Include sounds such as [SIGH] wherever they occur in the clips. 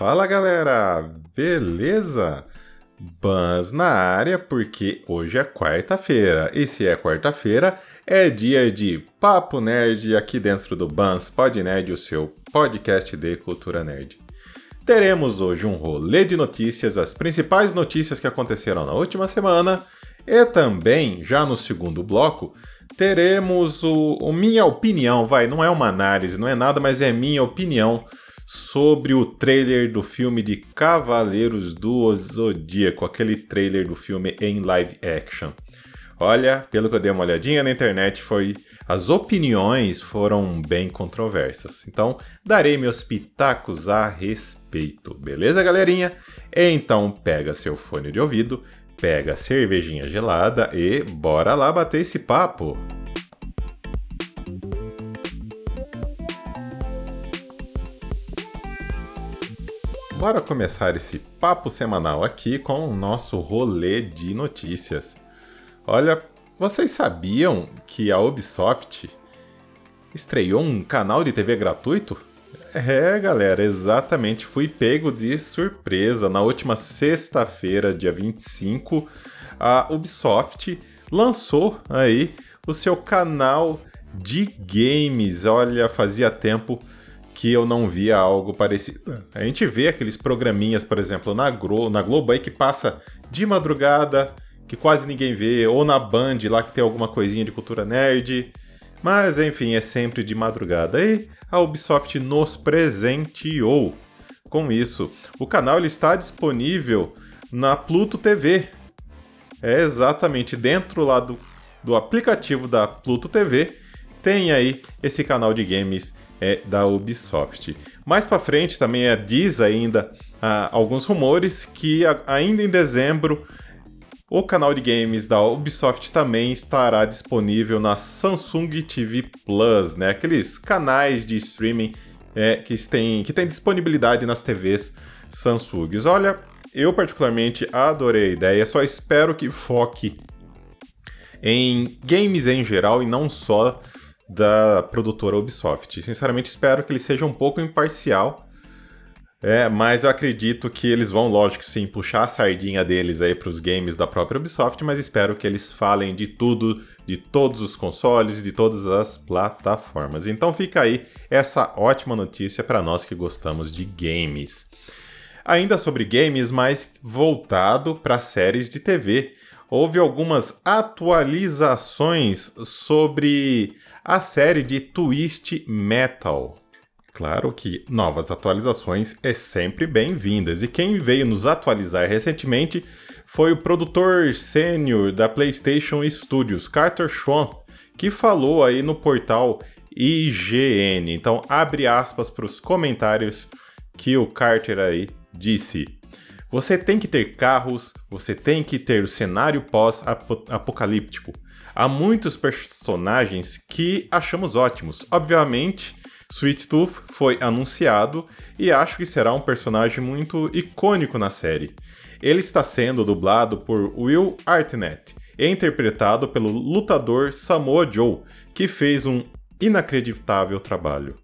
Fala galera, beleza? Bans na área porque hoje é quarta-feira. E se é quarta-feira é dia de Papo Nerd aqui dentro do Bans Pod Nerd, o seu podcast de cultura nerd. Teremos hoje um rolê de notícias, as principais notícias que aconteceram na última semana. E também, já no segundo bloco, teremos o, o minha opinião, vai, não é uma análise, não é nada, mas é minha opinião sobre o trailer do filme de Cavaleiros do Zodíaco, aquele trailer do filme em live action. Olha, pelo que eu dei uma olhadinha na internet, foi as opiniões foram bem controversas. Então, darei meus pitacos a respeito. Beleza, galerinha? Então, pega seu fone de ouvido, pega a cervejinha gelada e bora lá bater esse papo. Bora começar esse papo semanal aqui com o nosso rolê de notícias. Olha, vocês sabiam que a Ubisoft estreou um canal de TV gratuito? É, galera, exatamente. Fui pego de surpresa. Na última sexta-feira, dia 25, a Ubisoft lançou aí o seu canal de games. Olha, fazia tempo que eu não via algo parecido. A gente vê aqueles programinhas, por exemplo, na, Glo na Globo aí que passa de madrugada, que quase ninguém vê, ou na Band lá que tem alguma coisinha de cultura nerd. Mas enfim, é sempre de madrugada. E a Ubisoft nos presenteou com isso. O canal ele está disponível na Pluto TV. É exatamente dentro lá do, do aplicativo da Pluto TV. Tem aí esse canal de games é da Ubisoft. Mais para frente também é, diz ainda ah, alguns rumores que a, ainda em dezembro o canal de games da Ubisoft também estará disponível na Samsung TV Plus, né? Aqueles canais de streaming é, que, têm, que têm disponibilidade nas TVs Samsungs. Olha, eu particularmente adorei a ideia, só espero que foque em games em geral e não só da produtora Ubisoft. Sinceramente, espero que ele seja um pouco imparcial. É, mas eu acredito que eles vão, lógico, sim, puxar a sardinha deles aí para os games da própria Ubisoft, mas espero que eles falem de tudo, de todos os consoles, de todas as plataformas. Então fica aí essa ótima notícia para nós que gostamos de games. Ainda sobre games, mas voltado para séries de TV. Houve algumas atualizações sobre a série de Twist Metal. Claro que novas atualizações é sempre bem-vindas, e quem veio nos atualizar recentemente foi o produtor sênior da PlayStation Studios, Carter Schwann, que falou aí no portal IGN. Então, abre aspas para os comentários que o Carter aí disse. Você tem que ter carros, você tem que ter o cenário pós-apocalíptico. Há muitos personagens que achamos ótimos. Obviamente, Sweet Tooth foi anunciado e acho que será um personagem muito icônico na série. Ele está sendo dublado por Will Arnett e interpretado pelo lutador Samoa Joe, que fez um inacreditável trabalho.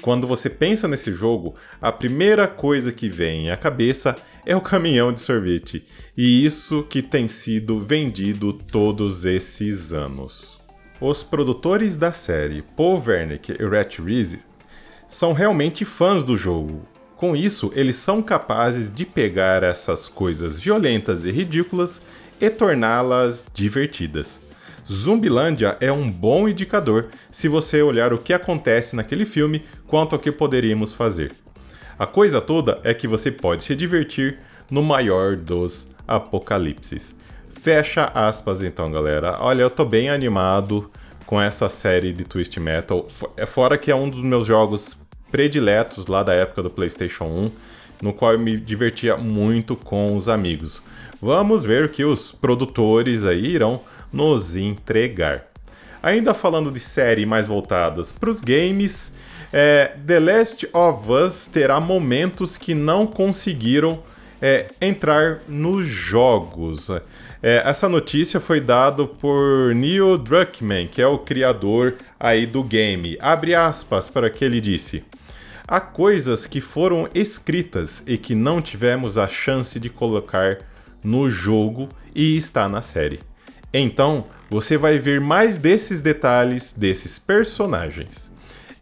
Quando você pensa nesse jogo, a primeira coisa que vem à cabeça é o caminhão de sorvete, e isso que tem sido vendido todos esses anos. Os produtores da série, Paul Wernick e Rhett Reese, são realmente fãs do jogo. Com isso, eles são capazes de pegar essas coisas violentas e ridículas e torná-las divertidas. Zumbilândia é um bom indicador se você olhar o que acontece naquele filme quanto ao que poderíamos fazer. A coisa toda é que você pode se divertir no maior dos apocalipses. Fecha aspas então, galera. Olha, eu tô bem animado com essa série de Twist Metal. É fora que é um dos meus jogos prediletos lá da época do PlayStation 1, no qual eu me divertia muito com os amigos. Vamos ver o que os produtores aí irão nos entregar. Ainda falando de série mais voltadas para os games, é, The Last of Us terá momentos que não conseguiram é, entrar nos jogos. É, essa notícia foi dada por Neil Druckmann, que é o criador aí do game. Abre aspas para que ele disse. há coisas que foram escritas e que não tivemos a chance de colocar no jogo e está na série. Então, você vai ver mais desses detalhes desses personagens.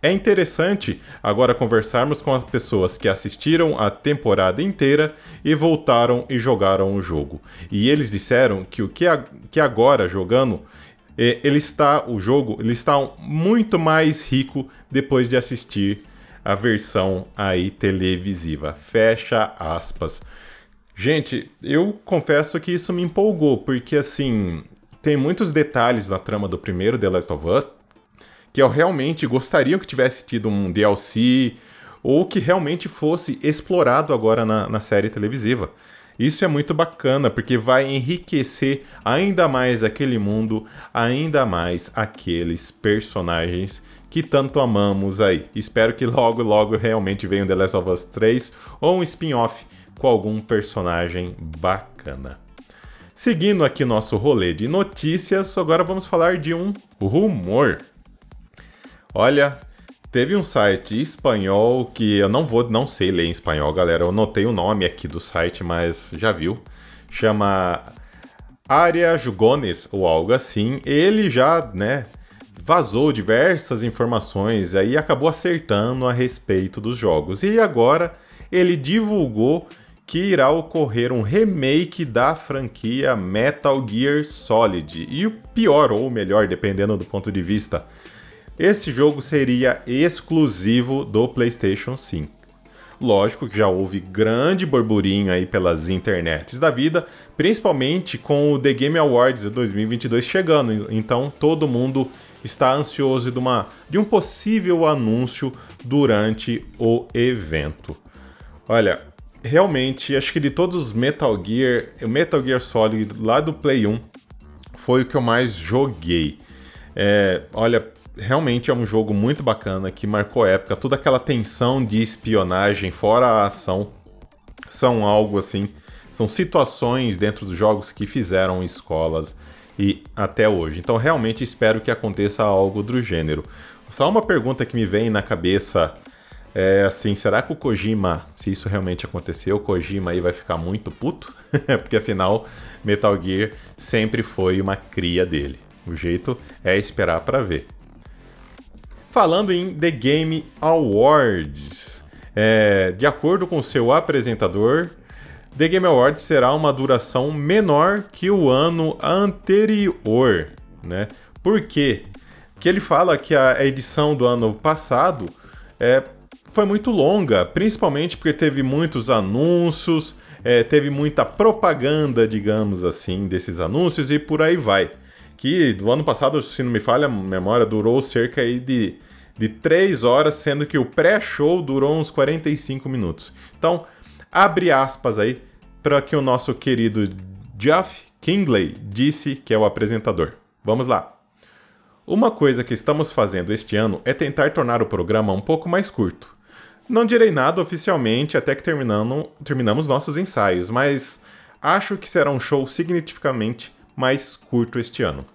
É interessante agora conversarmos com as pessoas que assistiram a temporada inteira e voltaram e jogaram o jogo. E eles disseram que o que, a, que agora jogando é, ele está o jogo ele está muito mais rico depois de assistir a versão aí televisiva. Fecha aspas. Gente, eu confesso que isso me empolgou, porque assim, tem muitos detalhes na trama do primeiro The Last of Us que eu realmente gostaria que tivesse tido um DLC ou que realmente fosse explorado agora na, na série televisiva. Isso é muito bacana porque vai enriquecer ainda mais aquele mundo, ainda mais aqueles personagens que tanto amamos aí. Espero que logo, logo realmente venha um The Last of Us 3 ou um spin-off com algum personagem bacana. Seguindo aqui nosso rolê de notícias, agora vamos falar de um rumor. Olha, teve um site espanhol que eu não vou, não sei ler em espanhol, galera. Eu notei o nome aqui do site, mas já viu. Chama Área Jugones ou algo assim. Ele já, né, vazou diversas informações aí acabou acertando a respeito dos jogos. E agora ele divulgou que irá ocorrer um remake da franquia Metal Gear Solid. E o pior ou melhor, dependendo do ponto de vista, esse jogo seria exclusivo do PlayStation 5. Lógico que já houve grande burburinho aí pelas internets da vida, principalmente com o The Game Awards de 2022 chegando. Então todo mundo está ansioso de, uma, de um possível anúncio durante o evento. Olha, realmente, acho que de todos os Metal Gear, o Metal Gear Solid lá do Play 1 foi o que eu mais joguei. É, olha, realmente é um jogo muito bacana que marcou época. Toda aquela tensão de espionagem, fora a ação, são algo assim. São situações dentro dos jogos que fizeram escolas e até hoje. Então realmente espero que aconteça algo do gênero. Só uma pergunta que me vem na cabeça é assim, será que o Kojima, se isso realmente aconteceu, o Kojima aí vai ficar muito puto? [LAUGHS] Porque afinal, Metal Gear sempre foi uma cria dele. O jeito é esperar para ver. Falando em The Game Awards, é, de acordo com seu apresentador, The Game Awards será uma duração menor que o ano anterior, né? Por quê? Que ele fala que a edição do ano passado é, foi muito longa, principalmente porque teve muitos anúncios, é, teve muita propaganda, digamos assim, desses anúncios e por aí vai que do ano passado, se não me falha a memória, durou cerca de, de 3 horas, sendo que o pré-show durou uns 45 minutos. Então, abre aspas aí para que o nosso querido Jeff Kingley disse que é o apresentador. Vamos lá. Uma coisa que estamos fazendo este ano é tentar tornar o programa um pouco mais curto. Não direi nada oficialmente até que terminamos nossos ensaios, mas acho que será um show significativamente mais curto este ano.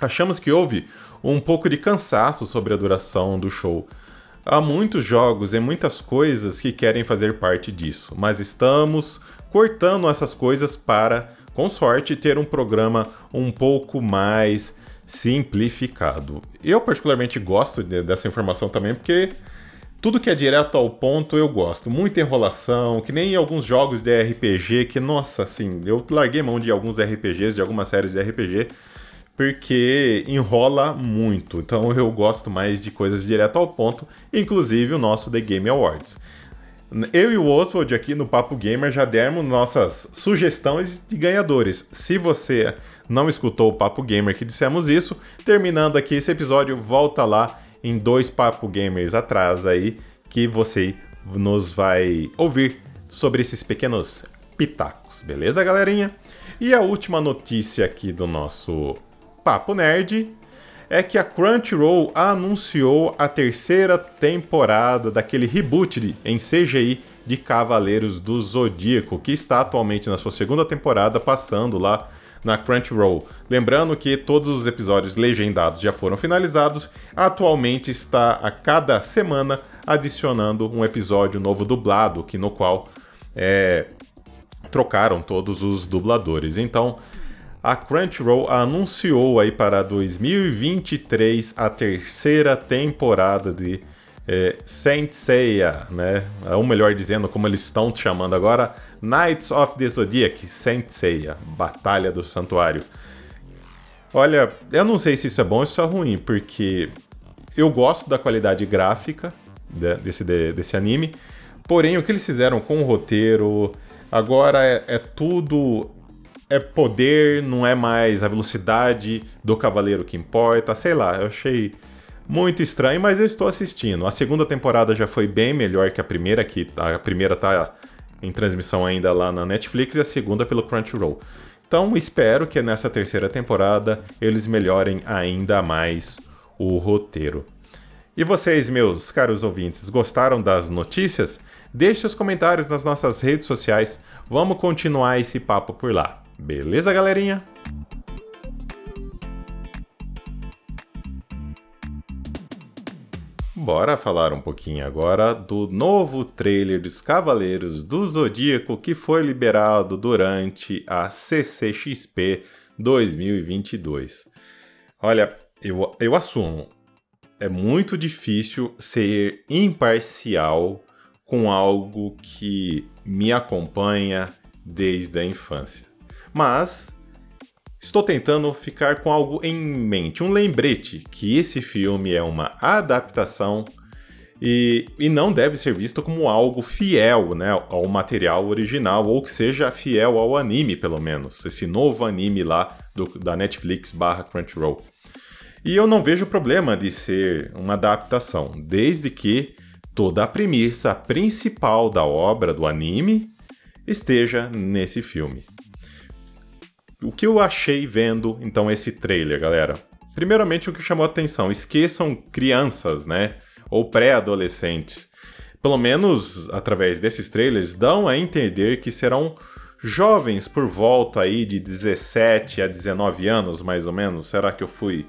Achamos que houve um pouco de cansaço sobre a duração do show. Há muitos jogos e muitas coisas que querem fazer parte disso, mas estamos cortando essas coisas para, com sorte, ter um programa um pouco mais simplificado. Eu particularmente gosto dessa informação também porque tudo que é direto ao ponto eu gosto. Muita enrolação, que nem alguns jogos de RPG, que, nossa, assim, eu larguei mão de alguns RPGs, de algumas séries de RPG, porque enrola muito. Então eu gosto mais de coisas direto ao ponto, inclusive o nosso The Game Awards. Eu e o Oswald aqui no Papo Gamer já demos nossas sugestões de ganhadores. Se você não escutou o Papo Gamer que dissemos isso, terminando aqui esse episódio, volta lá em dois Papo Gamers atrás aí, que você nos vai ouvir sobre esses pequenos pitacos, beleza, galerinha? E a última notícia aqui do nosso Papo Nerd é que a Crunchyroll anunciou a terceira temporada daquele reboot de, em CGI de Cavaleiros do Zodíaco, que está atualmente na sua segunda temporada, passando lá na Crunchyroll. Lembrando que todos os episódios legendados já foram finalizados, atualmente está a cada semana adicionando um episódio novo dublado, que no qual é, trocaram todos os dubladores. Então, a Crunchyroll anunciou aí para 2023 a terceira temporada de é, Saint Seiya, né? Ou melhor dizendo, como eles estão chamando agora, Knights of the Zodiac, Saint Seiya, Batalha do Santuário. Olha, eu não sei se isso é bom ou se isso é ruim, porque eu gosto da qualidade gráfica desse, desse anime, porém o que eles fizeram com o roteiro agora é, é tudo é poder, não é mais a velocidade do cavaleiro que importa, sei lá, eu achei muito estranho, mas eu estou assistindo. A segunda temporada já foi bem melhor que a primeira, que a primeira tá em transmissão ainda lá na Netflix e a segunda pelo Crunchyroll. Então espero que nessa terceira temporada eles melhorem ainda mais o roteiro. E vocês, meus caros ouvintes, gostaram das notícias? Deixe os comentários nas nossas redes sociais. Vamos continuar esse papo por lá. Beleza, galerinha? Bora falar um pouquinho agora do novo trailer dos Cavaleiros do Zodíaco que foi liberado durante a CCXP 2022. Olha, eu, eu assumo, é muito difícil ser imparcial com algo que me acompanha desde a infância. Mas estou tentando ficar com algo em mente, um lembrete que esse filme é uma adaptação e, e não deve ser visto como algo fiel né, ao material original, ou que seja fiel ao anime, pelo menos, esse novo anime lá do, da Netflix barra Crunchyroll. E eu não vejo problema de ser uma adaptação, desde que toda a premissa principal da obra do anime esteja nesse filme o que eu achei vendo então esse trailer, galera? Primeiramente, o que chamou a atenção: esqueçam crianças, né? Ou pré-adolescentes. Pelo menos através desses trailers, dão a entender que serão jovens por volta aí de 17 a 19 anos, mais ou menos. Será que eu fui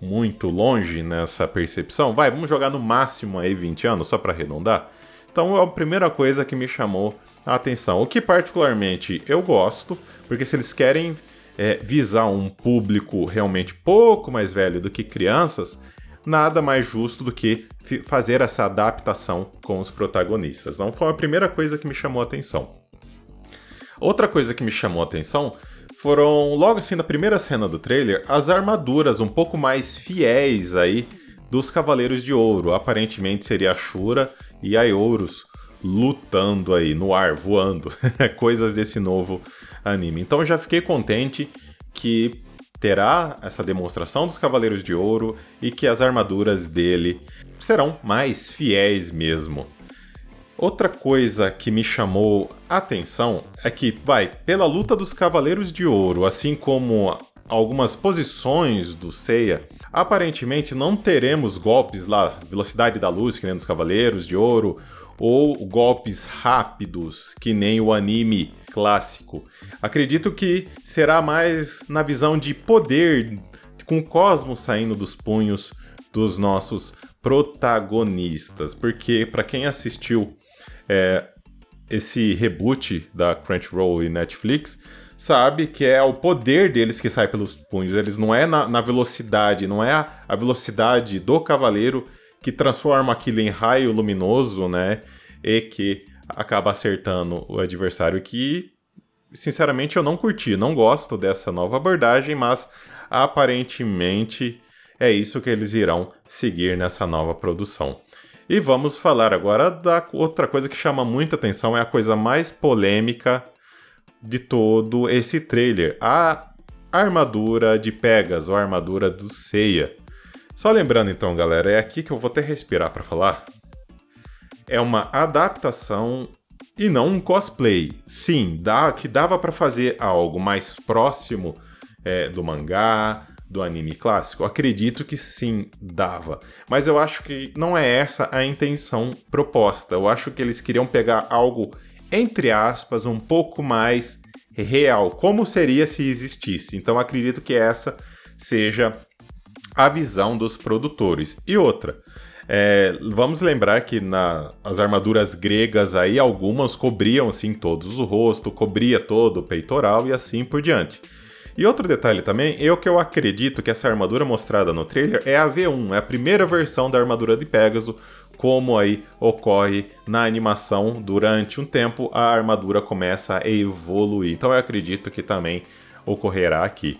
muito longe nessa percepção? Vai, vamos jogar no máximo aí 20 anos, só para arredondar. Então, a primeira coisa que me chamou a atenção. O que particularmente eu gosto, porque se eles querem é, visar um público realmente pouco mais velho do que crianças, nada mais justo do que fazer essa adaptação com os protagonistas. Então foi a primeira coisa que me chamou a atenção. Outra coisa que me chamou a atenção foram, logo assim na primeira cena do trailer, as armaduras um pouco mais fiéis aí dos Cavaleiros de Ouro. Aparentemente seria a Shura e a Eurus lutando aí no ar, voando. [LAUGHS] Coisas desse novo anime. Então eu já fiquei contente que terá essa demonstração dos Cavaleiros de Ouro e que as armaduras dele serão mais fiéis mesmo. Outra coisa que me chamou atenção é que, vai, pela luta dos Cavaleiros de Ouro, assim como algumas posições do Seiya, aparentemente não teremos golpes lá, velocidade da luz, que nem dos Cavaleiros de Ouro, ou golpes rápidos, que nem o anime clássico. Acredito que será mais na visão de poder, com o cosmos saindo dos punhos dos nossos protagonistas. Porque, para quem assistiu é, esse reboot da Crunchyroll e Netflix, sabe que é o poder deles que sai pelos punhos. Eles não é na, na velocidade, não é a, a velocidade do cavaleiro que transforma aquilo em raio luminoso, né? E que acaba acertando o adversário que sinceramente eu não curti, não gosto dessa nova abordagem, mas aparentemente é isso que eles irão seguir nessa nova produção. E vamos falar agora da outra coisa que chama muita atenção, é a coisa mais polêmica de todo esse trailer, a armadura de Pegas, ou a armadura do Seiya. Só lembrando então, galera, é aqui que eu vou até respirar para falar. É uma adaptação e não um cosplay. Sim, dá que dava para fazer algo mais próximo é, do mangá, do anime clássico? Acredito que sim, dava. Mas eu acho que não é essa a intenção proposta. Eu acho que eles queriam pegar algo, entre aspas, um pouco mais real. Como seria se existisse? Então acredito que essa seja a visão dos produtores. E outra, É, vamos lembrar que na, as armaduras gregas aí, algumas cobriam assim todos o rosto, cobria todo o peitoral e assim por diante. E outro detalhe também, eu que eu acredito que essa armadura mostrada no trailer é a V1, é a primeira versão da armadura de Pegasus, como aí ocorre na animação, durante um tempo a armadura começa a evoluir. Então eu acredito que também ocorrerá aqui.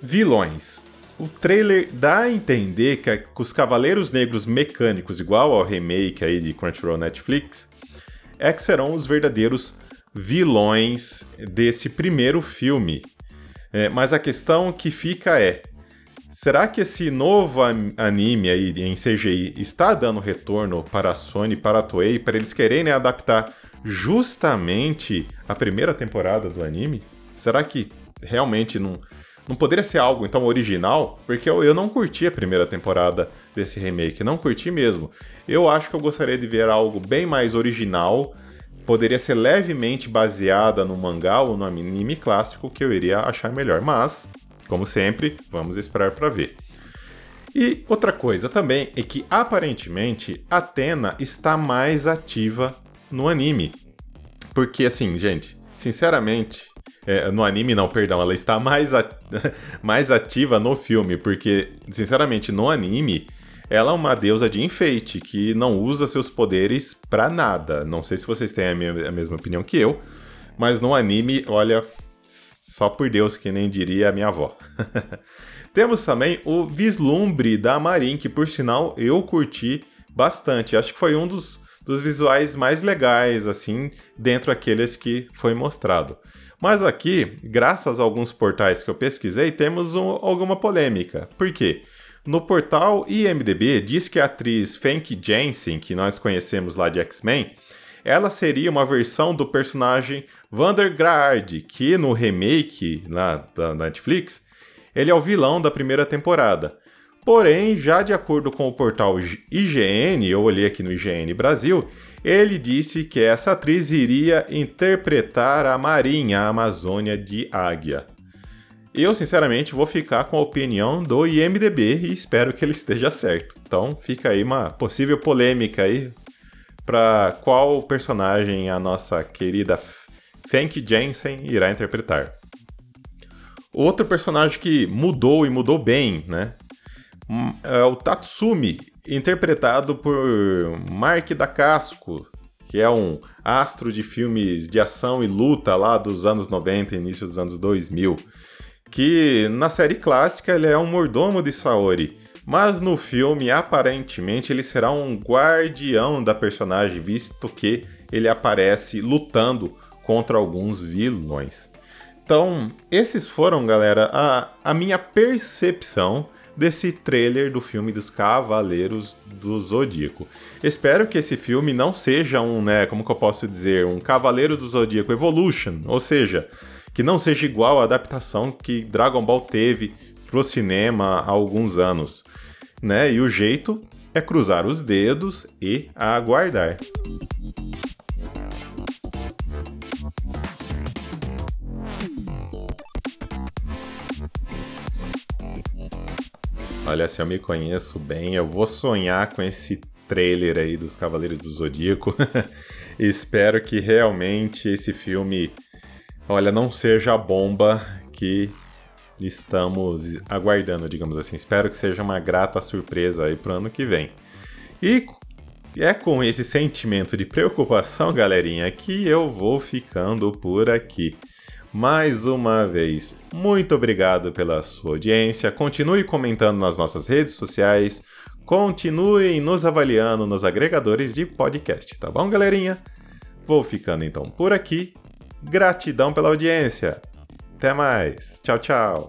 Vilões. O trailer dá a entender que os Cavaleiros Negros mecânicos, igual ao remake aí de Crunchyroll Netflix, é que serão os verdadeiros vilões desse primeiro filme. É, mas a questão que fica é: será que esse novo anime aí em CGI está dando retorno para a Sony, para a Toei, para eles quererem adaptar justamente a primeira temporada do anime? Será que realmente não não poderia ser algo então original, porque eu, eu não curti a primeira temporada desse remake, não curti mesmo. Eu acho que eu gostaria de ver algo bem mais original, poderia ser levemente baseada no mangá ou no anime clássico que eu iria achar melhor, mas, como sempre, vamos esperar para ver. E outra coisa também é que aparentemente Atena está mais ativa no anime. Porque assim, gente, sinceramente, é, no anime, não, perdão, ela está mais, at [LAUGHS] mais ativa no filme, porque, sinceramente, no anime, ela é uma deusa de enfeite que não usa seus poderes pra nada. Não sei se vocês têm a, minha, a mesma opinião que eu, mas no anime, olha, só por Deus, que nem diria a minha avó. [LAUGHS] Temos também o vislumbre da Marin, que por sinal eu curti bastante. Acho que foi um dos, dos visuais mais legais, assim, dentro daqueles que foi mostrado. Mas aqui, graças a alguns portais que eu pesquisei, temos um, alguma polêmica. Por quê? No portal IMDB diz que a atriz Fank Jensen, que nós conhecemos lá de X-Men, ela seria uma versão do personagem Vandergraard, que no remake da Netflix, ele é o vilão da primeira temporada. Porém, já de acordo com o portal IGN, eu olhei aqui no IGN Brasil, ele disse que essa atriz iria interpretar a Marinha, a Amazônia de Águia. Eu, sinceramente, vou ficar com a opinião do IMDB e espero que ele esteja certo. Então, fica aí uma possível polêmica aí para qual personagem a nossa querida Fank Jensen irá interpretar. Outro personagem que mudou e mudou bem, né? Hum, é o Tatsumi, interpretado por Mark Dacasco, que é um astro de filmes de ação e luta lá dos anos 90 início dos anos 2000, que na série clássica ele é um mordomo de Saori, mas no filme aparentemente ele será um guardião da personagem, visto que ele aparece lutando contra alguns vilões. Então, esses foram, galera, a, a minha percepção desse trailer do filme dos Cavaleiros do Zodíaco. Espero que esse filme não seja um, né, como que eu posso dizer, um Cavaleiro do Zodíaco Evolution, ou seja, que não seja igual à adaptação que Dragon Ball teve pro cinema há alguns anos, né? E o jeito é cruzar os dedos e aguardar. Olha, se eu me conheço bem, eu vou sonhar com esse trailer aí dos Cavaleiros do Zodíaco. [LAUGHS] Espero que realmente esse filme, olha, não seja a bomba que estamos aguardando, digamos assim. Espero que seja uma grata surpresa aí pro ano que vem. E é com esse sentimento de preocupação, galerinha, que eu vou ficando por aqui mais uma vez, muito obrigado pela sua audiência. Continue comentando nas nossas redes sociais. Continuem nos avaliando nos agregadores de podcast, tá bom, galerinha? Vou ficando então por aqui. Gratidão pela audiência. Até mais. Tchau, tchau.